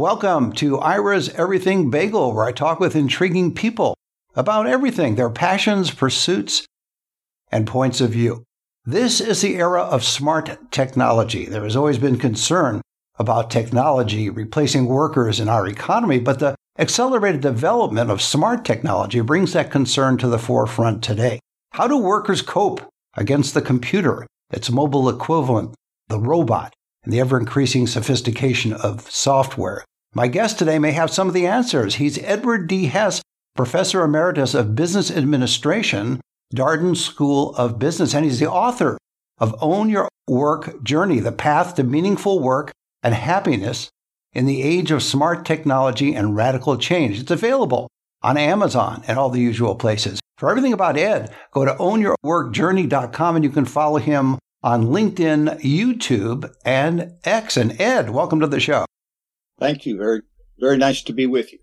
Welcome to Ira's Everything Bagel, where I talk with intriguing people about everything their passions, pursuits, and points of view. This is the era of smart technology. There has always been concern about technology replacing workers in our economy, but the accelerated development of smart technology brings that concern to the forefront today. How do workers cope against the computer, its mobile equivalent, the robot, and the ever increasing sophistication of software? My guest today may have some of the answers. He's Edward D. Hess, Professor Emeritus of Business Administration, Darden School of Business, and he's the author of Own Your Work Journey The Path to Meaningful Work and Happiness in the Age of Smart Technology and Radical Change. It's available on Amazon and all the usual places. For everything about Ed, go to ownyourworkjourney.com and you can follow him on LinkedIn, YouTube, and X. And Ed, welcome to the show. Thank you. Very, very nice to be with you.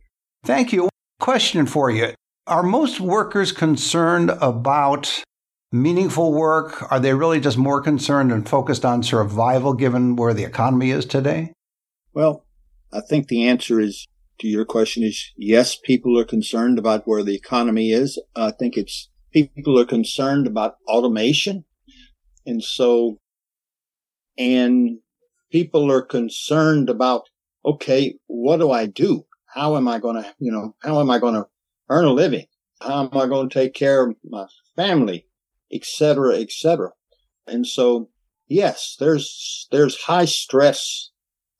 Thank you. Question for you. Are most workers concerned about meaningful work? Are they really just more concerned and focused on survival given where the economy is today? Well, I think the answer is to your question is yes, people are concerned about where the economy is. I think it's people are concerned about automation. And so, and people are concerned about okay, what do I do? How am I going to, you know, how am I going to earn a living? How am I going to take care of my family, et cetera, et cetera? And so, yes, there's, there's high stress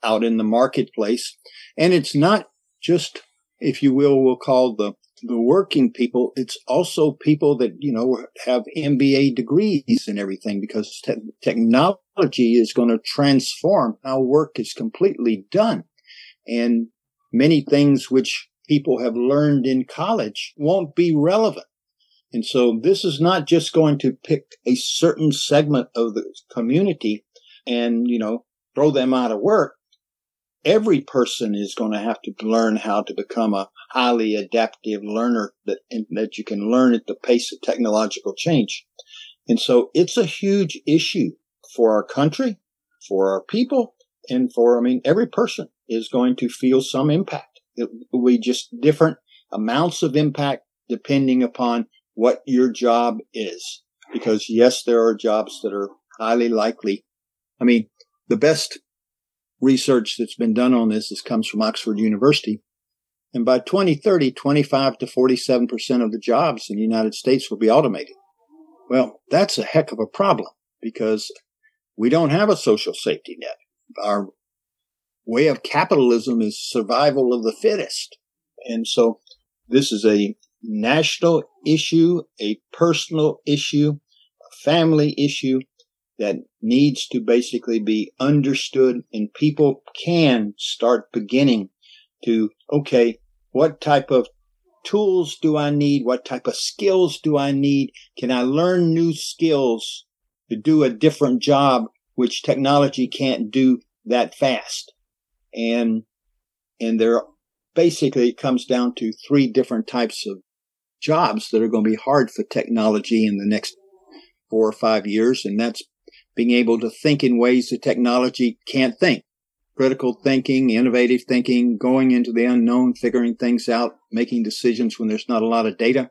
out in the marketplace. And it's not just, if you will, we'll call the, the working people. It's also people that, you know, have MBA degrees and everything because te- technology is going to transform how work is completely done and many things which people have learned in college won't be relevant. And so this is not just going to pick a certain segment of the community and, you know, throw them out of work. Every person is going to have to learn how to become a highly adaptive learner that, that you can learn at the pace of technological change. And so it's a huge issue for our country, for our people, and for, I mean, every person is going to feel some impact. It be just different amounts of impact depending upon what your job is. Because yes, there are jobs that are highly likely. I mean, the best research that's been done on this is, comes from Oxford University. And by 2030, 25 to 47% of the jobs in the United States will be automated. Well, that's a heck of a problem because we don't have a social safety net. Our way of capitalism is survival of the fittest. And so this is a national issue, a personal issue, a family issue that needs to basically be understood and people can start beginning to, okay, what type of tools do I need? What type of skills do I need? Can I learn new skills to do a different job, which technology can't do that fast? and and there basically it comes down to three different types of jobs that are going to be hard for technology in the next four or five years, and that's being able to think in ways that technology can't think. Critical thinking, innovative thinking, going into the unknown, figuring things out, making decisions when there's not a lot of data,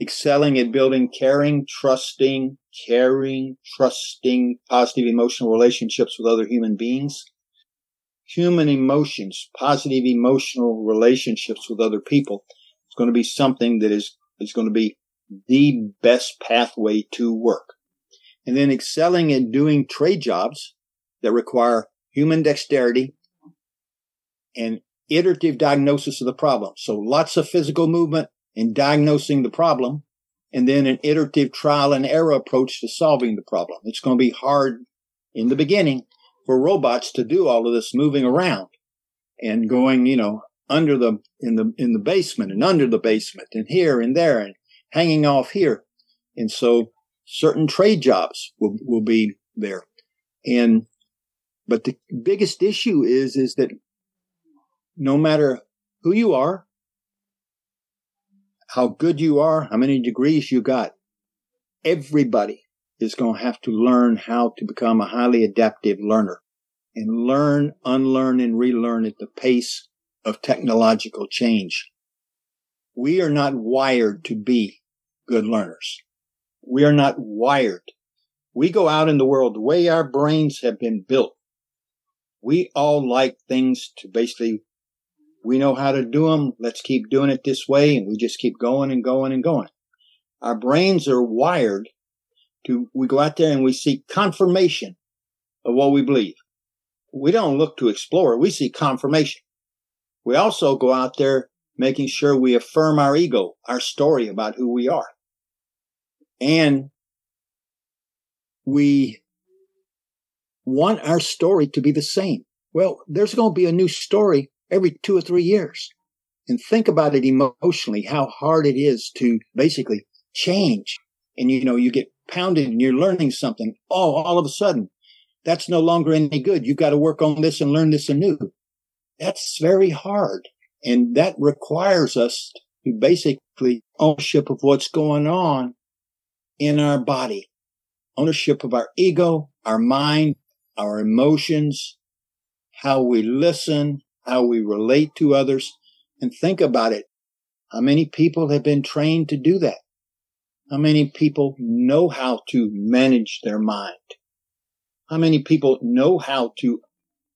excelling at building caring, trusting, caring, trusting, positive emotional relationships with other human beings, human emotions, positive emotional relationships with other people is going to be something that is, is going to be the best pathway to work. And then excelling at doing trade jobs that require human dexterity and iterative diagnosis of the problem. So lots of physical movement in diagnosing the problem and then an iterative trial and error approach to solving the problem. It's going to be hard in the beginning, for robots to do all of this moving around and going, you know, under the in the in the basement and under the basement and here and there and hanging off here. And so certain trade jobs will, will be there. And but the biggest issue is is that no matter who you are, how good you are, how many degrees you got, everybody is going to have to learn how to become a highly adaptive learner. and learn, unlearn, and relearn at the pace of technological change. We are not wired to be good learners. We are not wired. We go out in the world the way our brains have been built. We all like things to basically, we know how to do them. Let's keep doing it this way. And we just keep going and going and going. Our brains are wired to, we go out there and we seek confirmation of what we believe. We don't look to explore. We seek confirmation. We also go out there making sure we affirm our ego, our story about who we are. And we want our story to be the same. Well, there's going to be a new story every two or three years. And think about it emotionally, how hard it is to basically change. And you know, you get pounded and you're learning something. Oh, all of a sudden, that's no longer any good. You've got to work on this and learn this anew. That's very hard. And that requires us to basically ownership of what's going on in our body, ownership of our ego, our mind, our emotions, how we listen, how we relate to others. And think about it. How many people have been trained to do that? How many people know how to manage their mind? How many people know how to,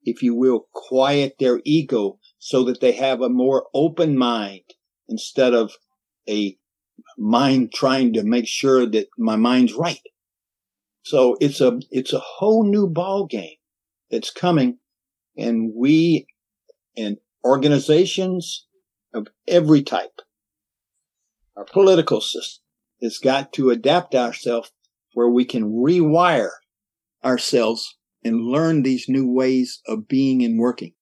if you will, quiet their ego so that they have a more open mind instead of a mind trying to make sure that my mind's right. So it's a, it's a whole new ball game that's coming and we and organizations of every type, our political system has got to adapt ourselves where we can rewire ourselves and learn these new ways of being and working.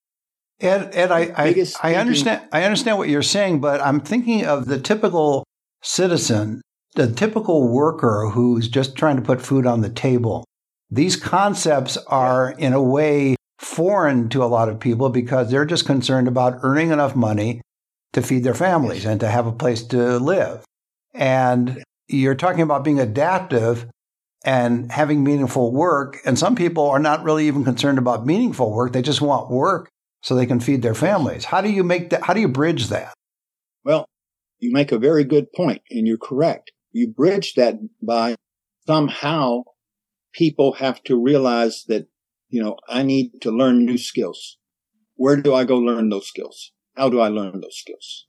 Ed, Ed I, I, I understand I understand what you're saying, but I'm thinking of the typical citizen, the typical worker who's just trying to put food on the table. These concepts are in a way foreign to a lot of people because they're just concerned about earning enough money to feed their families and to have a place to live. And you're talking about being adaptive and having meaningful work. And some people are not really even concerned about meaningful work. They just want work so they can feed their families. How do you make that? How do you bridge that? Well, you make a very good point, and you're correct. You bridge that by somehow people have to realize that, you know, I need to learn new skills. Where do I go learn those skills? How do I learn those skills?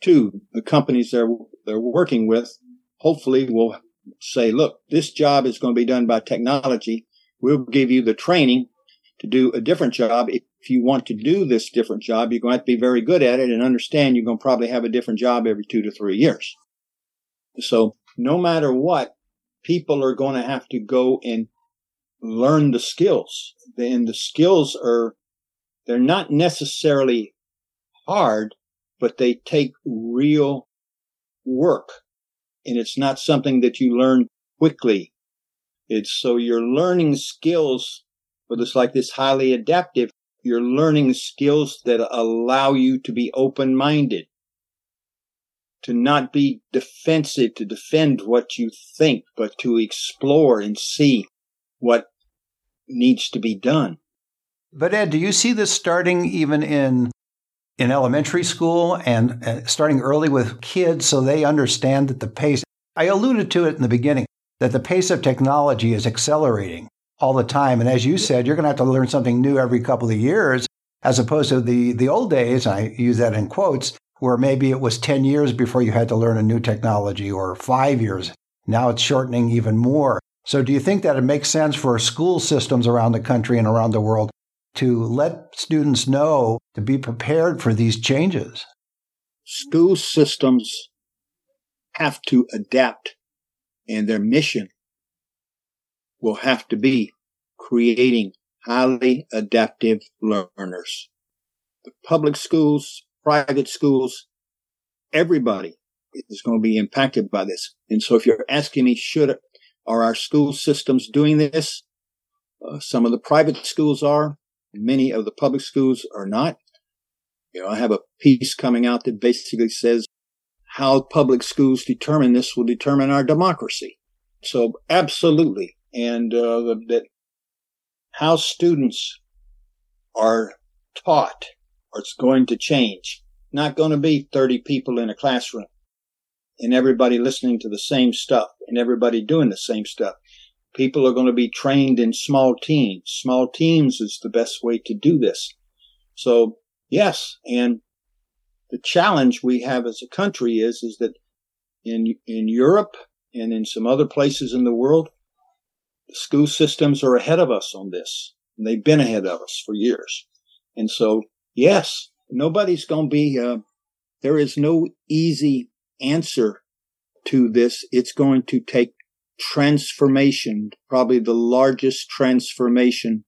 Two, the companies they're, they're working with hopefully will say, look, this job is going to be done by technology. We'll give you the training to do a different job. If you want to do this different job, you're going to have to be very good at it and understand you're going to probably have a different job every two to three years. So no matter what, people are going to have to go and learn the skills. And the skills are, they're not necessarily hard, but they take real work. And it's not something that you learn quickly. It's so you're learning skills but it's like this highly adaptive. You're learning skills that allow you to be open minded, to not be defensive, to defend what you think, but to explore and see what needs to be done. But Ed, do you see this starting even in in elementary school and uh, starting early with kids so they understand that the pace I alluded to it in the beginning that the pace of technology is accelerating all the time. And as you said, you're going to have to learn something new every couple of years, as opposed to the, the old days, I use that in quotes, where maybe it was 10 years before you had to learn a new technology or five years. Now it's shortening even more. So do you think that it makes sense for school systems around the country and around the world to let students know to be prepared for these changes? School systems have to adapt and their mission will have to be creating highly adaptive learners. The public schools, private schools, everybody is going to be impacted by this. And so if you're asking me, should, are our school systems doing this? Uh, some of the private schools are, many of the public schools are not. You know, I have a piece coming out that basically says how public schools determine this will determine our democracy. So absolutely, and uh, that how students are taught is going to change. Not going to be 30 people in a classroom and everybody listening to the same stuff and everybody doing the same stuff. People are going to be trained in small teams. Small teams is the best way to do this. So yes, and the challenge we have as a country is, is that in, in Europe and in some other places in the world, the school systems are ahead of us on this. And they've been ahead of us for years. And so, yes, nobody's going to be, uh, there is no easy answer to this. It's going to take transformation, probably the largest transformation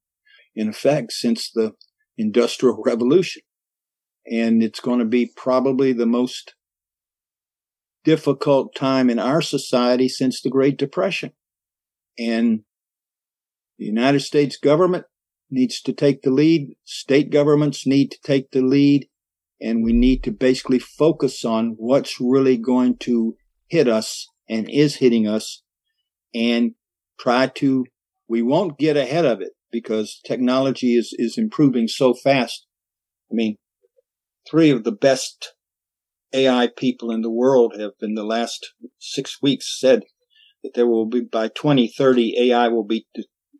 in effect since the industrial revolution. And it's going to be probably the most difficult time in our society since the Great Depression. And the United States government needs to take the lead. State governments need to take the lead. And we need to basically focus on what's really going to hit us and is hitting us and try to, we won't get ahead of it because technology is, is improving so fast. I mean, three of the best AI people in the world have in the last six weeks said that there will be by 2030 AI will be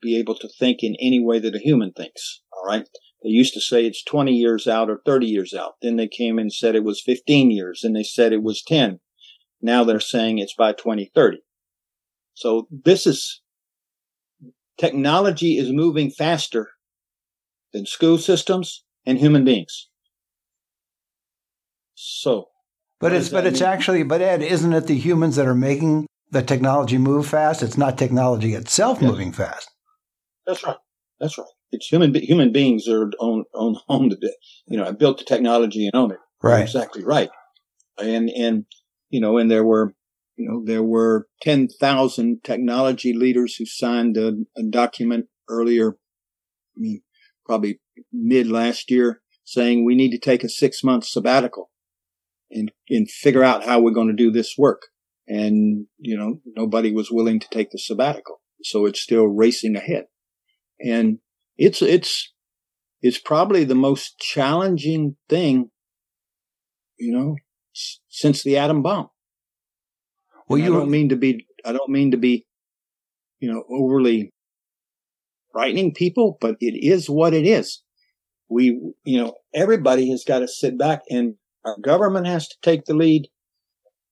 be able to think in any way that a human thinks. All right. They used to say it's 20 years out or 30 years out. Then they came and said it was 15 years and they said it was 10. Now they're saying it's by 2030. So this is technology is moving faster than school systems and human beings. So but it's but it's mean? actually but Ed, isn't it the humans that are making the technology move fast? It's not technology itself moving fast. That's right. That's right. It's human human beings are own own own the you know I built the technology and own it. Right. You're exactly right. And and you know and there were you know there were ten thousand technology leaders who signed a, a document earlier, I mean probably mid last year, saying we need to take a six month sabbatical and, and figure out how we're going to do this work. And, you know, nobody was willing to take the sabbatical. So it's still racing ahead. And it's, it's, it's probably the most challenging thing, you know, s- since the atom bomb. Well, you I don't mean to be, I don't mean to be, you know, overly frightening people, but it is what it is. We, you know, everybody has got to sit back and our government has to take the lead.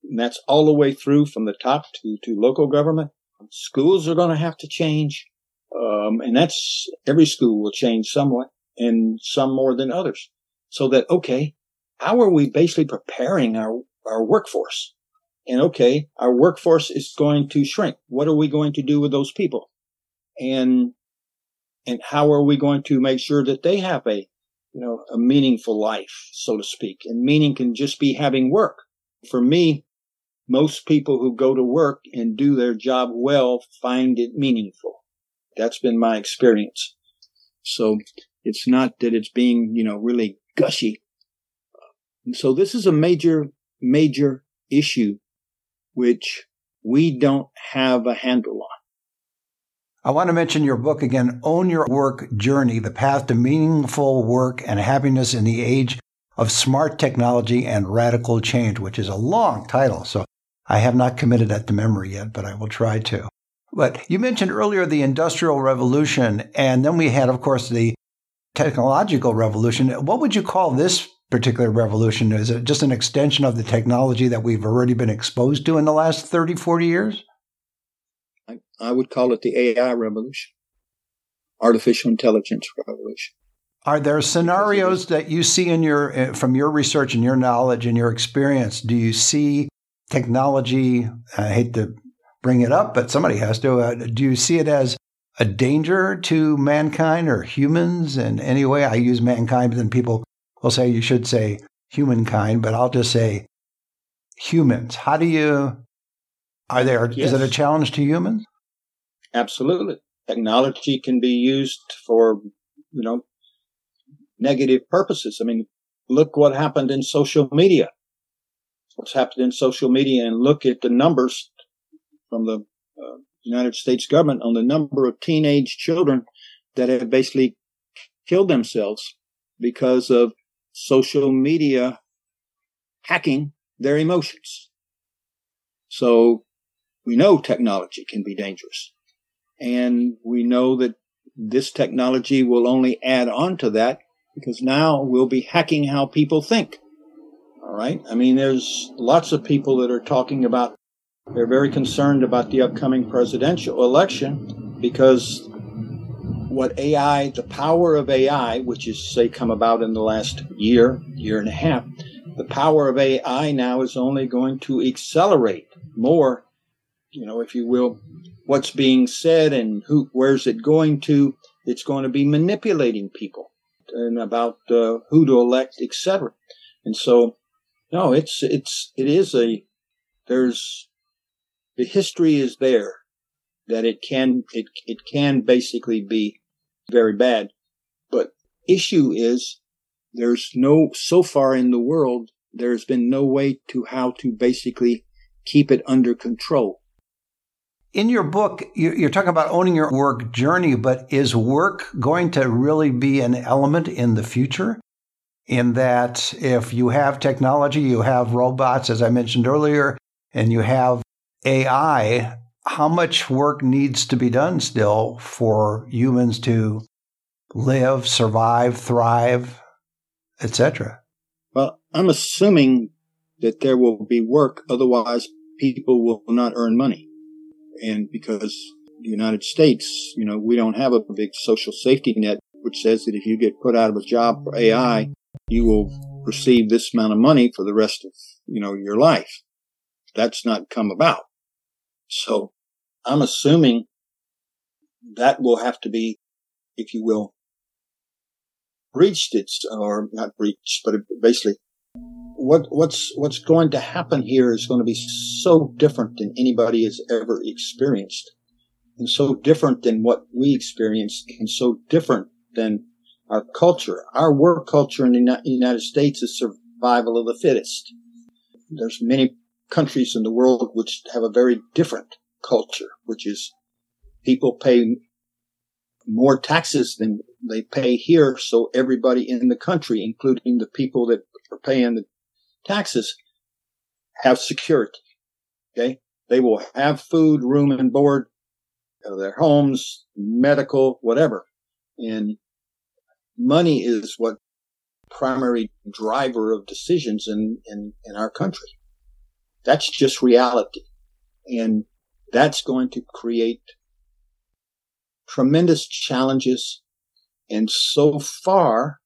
And that's all the way through from the top to, to local government. Schools are going to have to change. Um, and that's every school will change somewhat and some more than others. So that, okay, how are we basically preparing our, our workforce? And okay, our workforce is going to shrink. What are we going to do with those people? And, and how are we going to make sure that they have a you know, a meaningful life, so to speak. And meaning can just be having work. For me, most people who go to work and do their job well find it meaningful. That's been my experience. So it's not that it's being, you know, really gushy. And so this is a major, major issue which we don't have a handle on. I want to mention your book again, Own Your Work Journey, The Path to Meaningful Work and Happiness in the Age of Smart Technology and Radical Change, which is a long title. So I have not committed that to memory yet, but I will try to. But you mentioned earlier the Industrial Revolution, and then we had, of course, the technological revolution. What would you call this particular revolution? Is it just an extension of the technology that we've already been exposed to in the last 30, 40 years? I would call it the AI revolution, artificial intelligence revolution. Are there scenarios that you see in your eh, from your research and your knowledge and your experience? Do you see technology? I hate to bring it up, but somebody has to. Uh, do you see it as a danger to mankind or humans in any way? I use mankind, but then people will say you should say humankind, but I'll just say humans. How do you? Are there? Yes. Is it a challenge to humans? Absolutely. Technology can be used for, you know, negative purposes. I mean, look what happened in social media. What's happened in social media and look at the numbers from the uh, United States government on the number of teenage children that have basically killed themselves because of social media hacking their emotions. So we know technology can be dangerous. And we know that this technology will only add on to that because now we'll be hacking how people think. All right. I mean, there's lots of people that are talking about, they're very concerned about the upcoming presidential election because what AI, the power of AI, which is, say, come about in the last year, year and a half, the power of AI now is only going to accelerate more, you know, if you will, what's being said and who, where's it going to. It's going to be manipulating people and about uh, who to elect, etc. And so, no, it's it's it is a there's the history is there that it can it it can basically be very bad, but issue is there's no so far in the world there's been no way to how to basically keep it under control. In your book, you're talking about owning your work journey, but is work going to really be an element in the future? In that, if you have technology, you have robots, as I mentioned earlier, and you have AI, how much work needs to be done still for humans to live, survive, thrive, etc.? Well, I'm assuming that there will be work, otherwise people will not earn money and because the United States, you know, we don't have a big social safety net which says that if you get put out of a job for AI, you will receive this amount of money for the rest of, you know, your life. That's not come about. So I'm assuming that will have to be, if you will, breached. It's, or not breached, but basically what what's what's going to happen here is going to be so different than anybody has ever experienced and so different than what we experienced and so different than our culture our work culture in the united states is survival of the fittest there's many countries in the world which have a very different culture which is people pay more taxes than they pay here so everybody in the country including the people that are paying the taxes have security. Okay. They will have food, room and board, their homes, medical, whatever. And money is what primary driver of decisions in, in, in our country. That's just reality. And that's going to create tremendous challenges. And so far,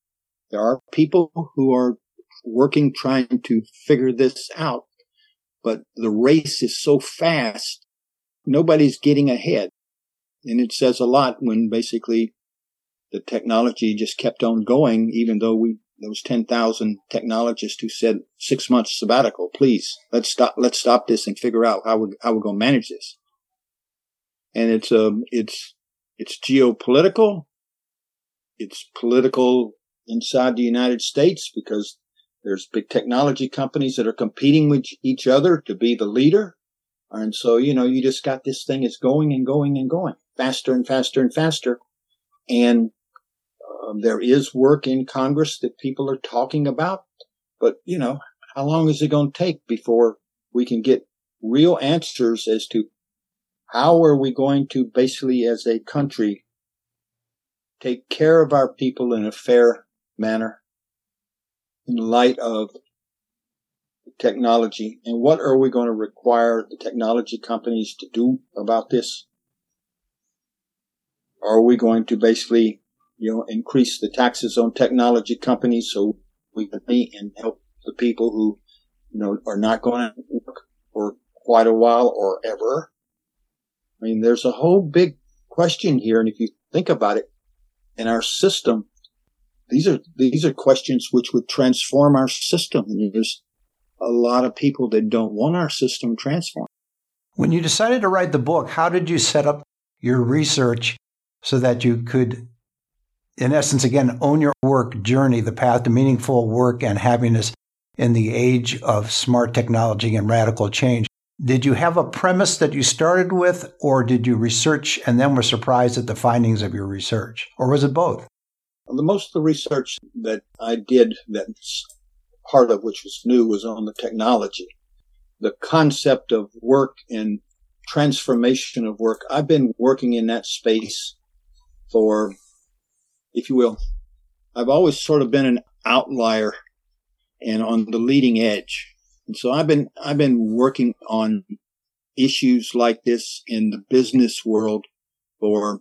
there are people who are working trying to figure this out. But the race is so fast, nobody's getting ahead. And it says a lot when basically the technology just kept on going, even though we, there was 10,000 technologists who said six months sabbatical, please, let's stop, let's stop this and figure out how we, how we're going to manage this. And it's, um, it's, it's geopolitical. It's political inside the United States because there's big technology companies that are competing with each other to be the leader. And so, you know, you just got this thing is going and going and going faster and faster and faster. And um, there is work in Congress that people are talking about. But, you know, how long is it going to take before we can get real answers as to how are we going to basically as a country take care of our people in a fair manner in light of technology and what are we going to require the technology companies to do about this? Are we going to basically, you know, increase the taxes on technology companies so we can meet and help the people who, you know, are not going to work for quite a while or ever? I mean, there's a whole big question here. And if you think about it, in our system, these are these are questions which would transform our system. And there's a lot of people that don't want our system transformed. When you decided to write the book, how did you set up your research so that you could, in essence, again, own your work journey, the path to meaningful work and happiness in the age of smart technology and radical change? Did you have a premise that you started with, or did you research and then were surprised at the findings of your research? Or was it both? The most of the research that I did, that's part of which was new, was on the technology. The concept of work and transformation of work. I've been working in that space for, if you will, I've always sort of been an outlier and on the leading edge. And so I've been, I've been working on issues like this in the business world for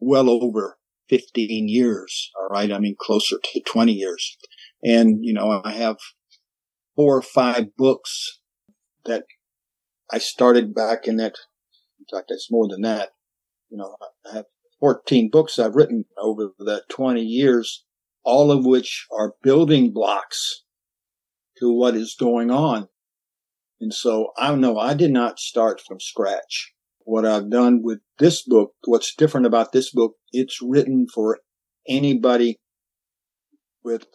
well over 15 years. All right. I mean, closer to 20 years. And, you know, I have four or five books that I started back in that. In fact, it's more than that. You know, I have 14 books I've written over the 20 years, all of which are building blocks to what is going on. And so I know I did not start from scratch. What I've done with this book, what's different about this book, it's written for anybody with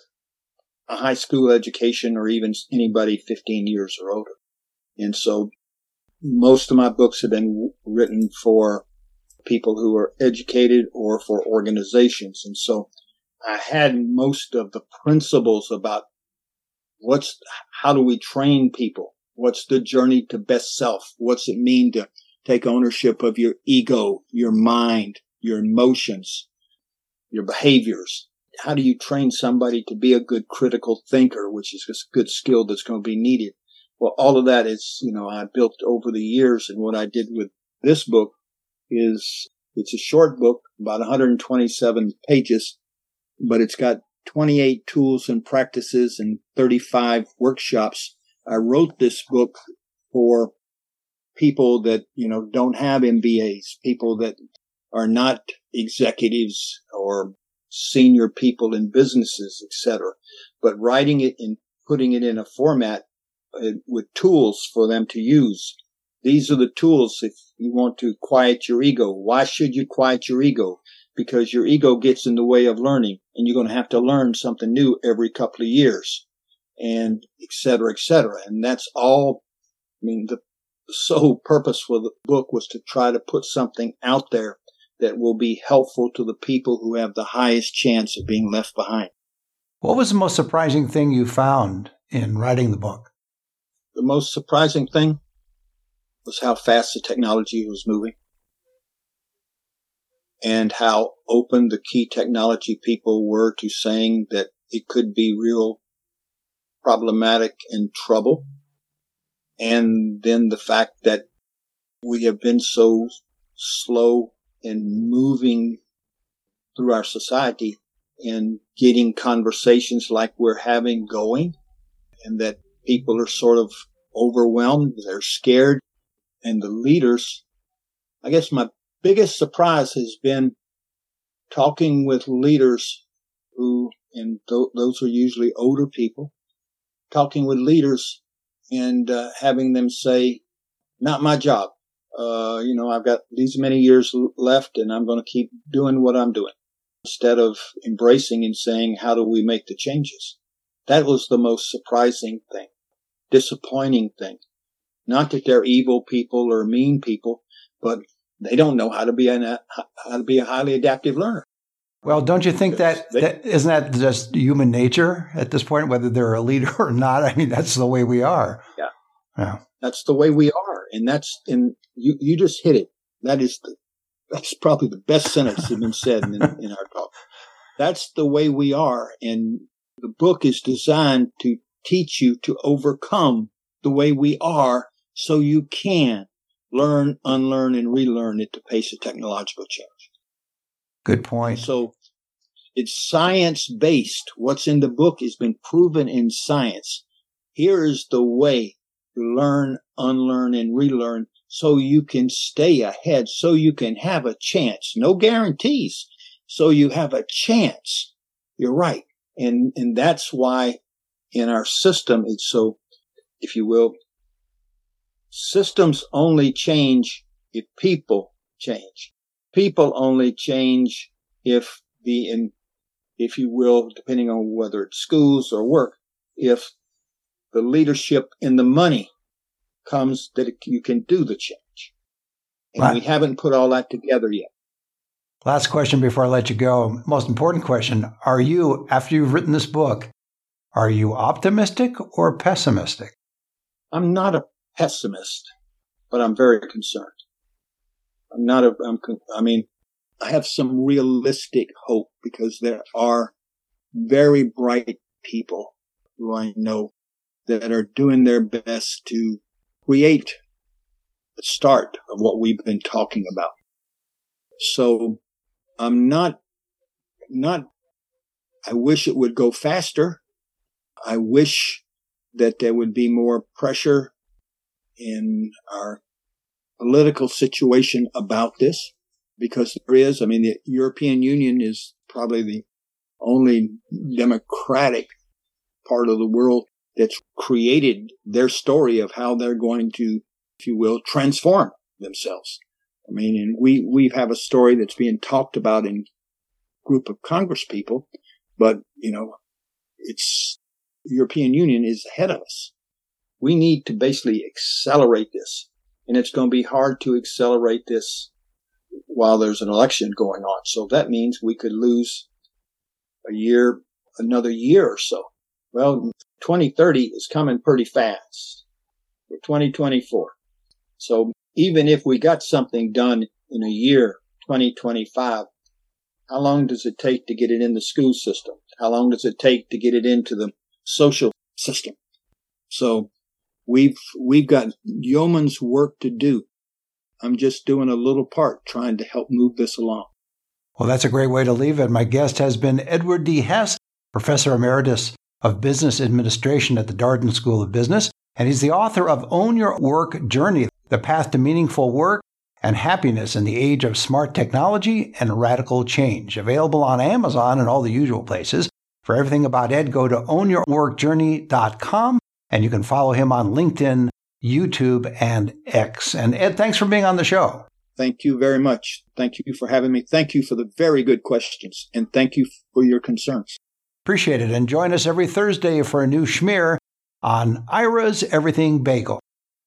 a high school education or even anybody 15 years or older. And so most of my books have been written for people who are educated or for organizations. And so I had most of the principles about what's, how do we train people? What's the journey to best self? What's it mean to take ownership of your ego, your mind, your emotions, your behaviors? How do you train somebody to be a good critical thinker, which is a good skill that's going to be needed? Well, all of that is, you know, I built over the years. And what I did with this book is it's a short book, about 127 pages, but it's got 28 tools and practices and 35 workshops. I wrote this book for people that, you know, don't have MBAs, people that are not executives or senior people in businesses, etc. But writing it and putting it in a format uh, with tools for them to use these are the tools if you want to quiet your ego. Why should you quiet your ego? Because your ego gets in the way of learning and you're going to have to learn something new every couple of years and et cetera, et cetera. And that's all. I mean, the sole purpose for the book was to try to put something out there that will be helpful to the people who have the highest chance of being left behind. What was the most surprising thing you found in writing the book? The most surprising thing was how fast the technology was moving and how open the key technology people were to saying that it could be real problematic and trouble. And then the fact that we have been so slow in moving through our society and getting conversations like we're having going and that people are sort of overwhelmed. They're scared and the leaders, I guess my biggest surprise has been talking with leaders who, and th- those are usually older people, talking with leaders and uh, having them say, not my job. Uh, you know, I've got these many years left and I'm going to keep doing what I'm doing instead of embracing and saying, how do we make the changes? That was the most surprising thing, disappointing thing. Not that they're evil people or mean people, but they don't know how to be an, how to be a highly adaptive learner. Well, don't you think that, they, that isn't that just human nature at this point, whether they're a leader or not? I mean, that's the way we are. Yeah. Yeah. That's the way we are. And that's, and you, you just hit it. That is the, that's probably the best sentence that's been said in, in our talk. That's the way we are. And the book is designed to teach you to overcome the way we are so you can learn, unlearn, and relearn at the pace of technological change. Good point. So it's science based. What's in the book has been proven in science. Here is the way to learn, unlearn, and relearn so you can stay ahead, so you can have a chance. No guarantees. So you have a chance. You're right. And, and that's why in our system, it's so, if you will, systems only change if people change. People only change if the, in, if you will, depending on whether it's schools or work, if the leadership and the money comes that you can do the change. And we haven't put all that together yet. Last question before I let you go. Most important question. Are you, after you've written this book, are you optimistic or pessimistic? I'm not a pessimist, but I'm very concerned. I'm not a, I'm, I mean, I have some realistic hope because there are very bright people who I know that are doing their best to create the start of what we've been talking about. So I'm not, not, I wish it would go faster. I wish that there would be more pressure in our political situation about this because there is. I mean, the European Union is probably the only democratic part of the world that's created their story of how they're going to, if you will, transform themselves. I mean, and we, we have a story that's being talked about in group of Congress people, but, you know, it's European Union is ahead of us. We need to basically accelerate this. And it's going to be hard to accelerate this while there's an election going on. So that means we could lose a year, another year or so. Well, 2030 is coming pretty fast. We're 2024. So even if we got something done in a year, 2025, how long does it take to get it in the school system? How long does it take to get it into the social system? So we've, we've got yeoman's work to do. I'm just doing a little part trying to help move this along. Well, that's a great way to leave it. My guest has been Edward D. Hess, Professor Emeritus of Business Administration at the Darden School of Business, and he's the author of Own Your Work Journey The Path to Meaningful Work and Happiness in the Age of Smart Technology and Radical Change. Available on Amazon and all the usual places. For everything about Ed, go to ownyourworkjourney.com and you can follow him on LinkedIn, YouTube, and X. And Ed, thanks for being on the show. Thank you very much. Thank you for having me. Thank you for the very good questions and thank you for your concerns. Appreciate it. And join us every Thursday for a new schmear on Ira's Everything Bagel.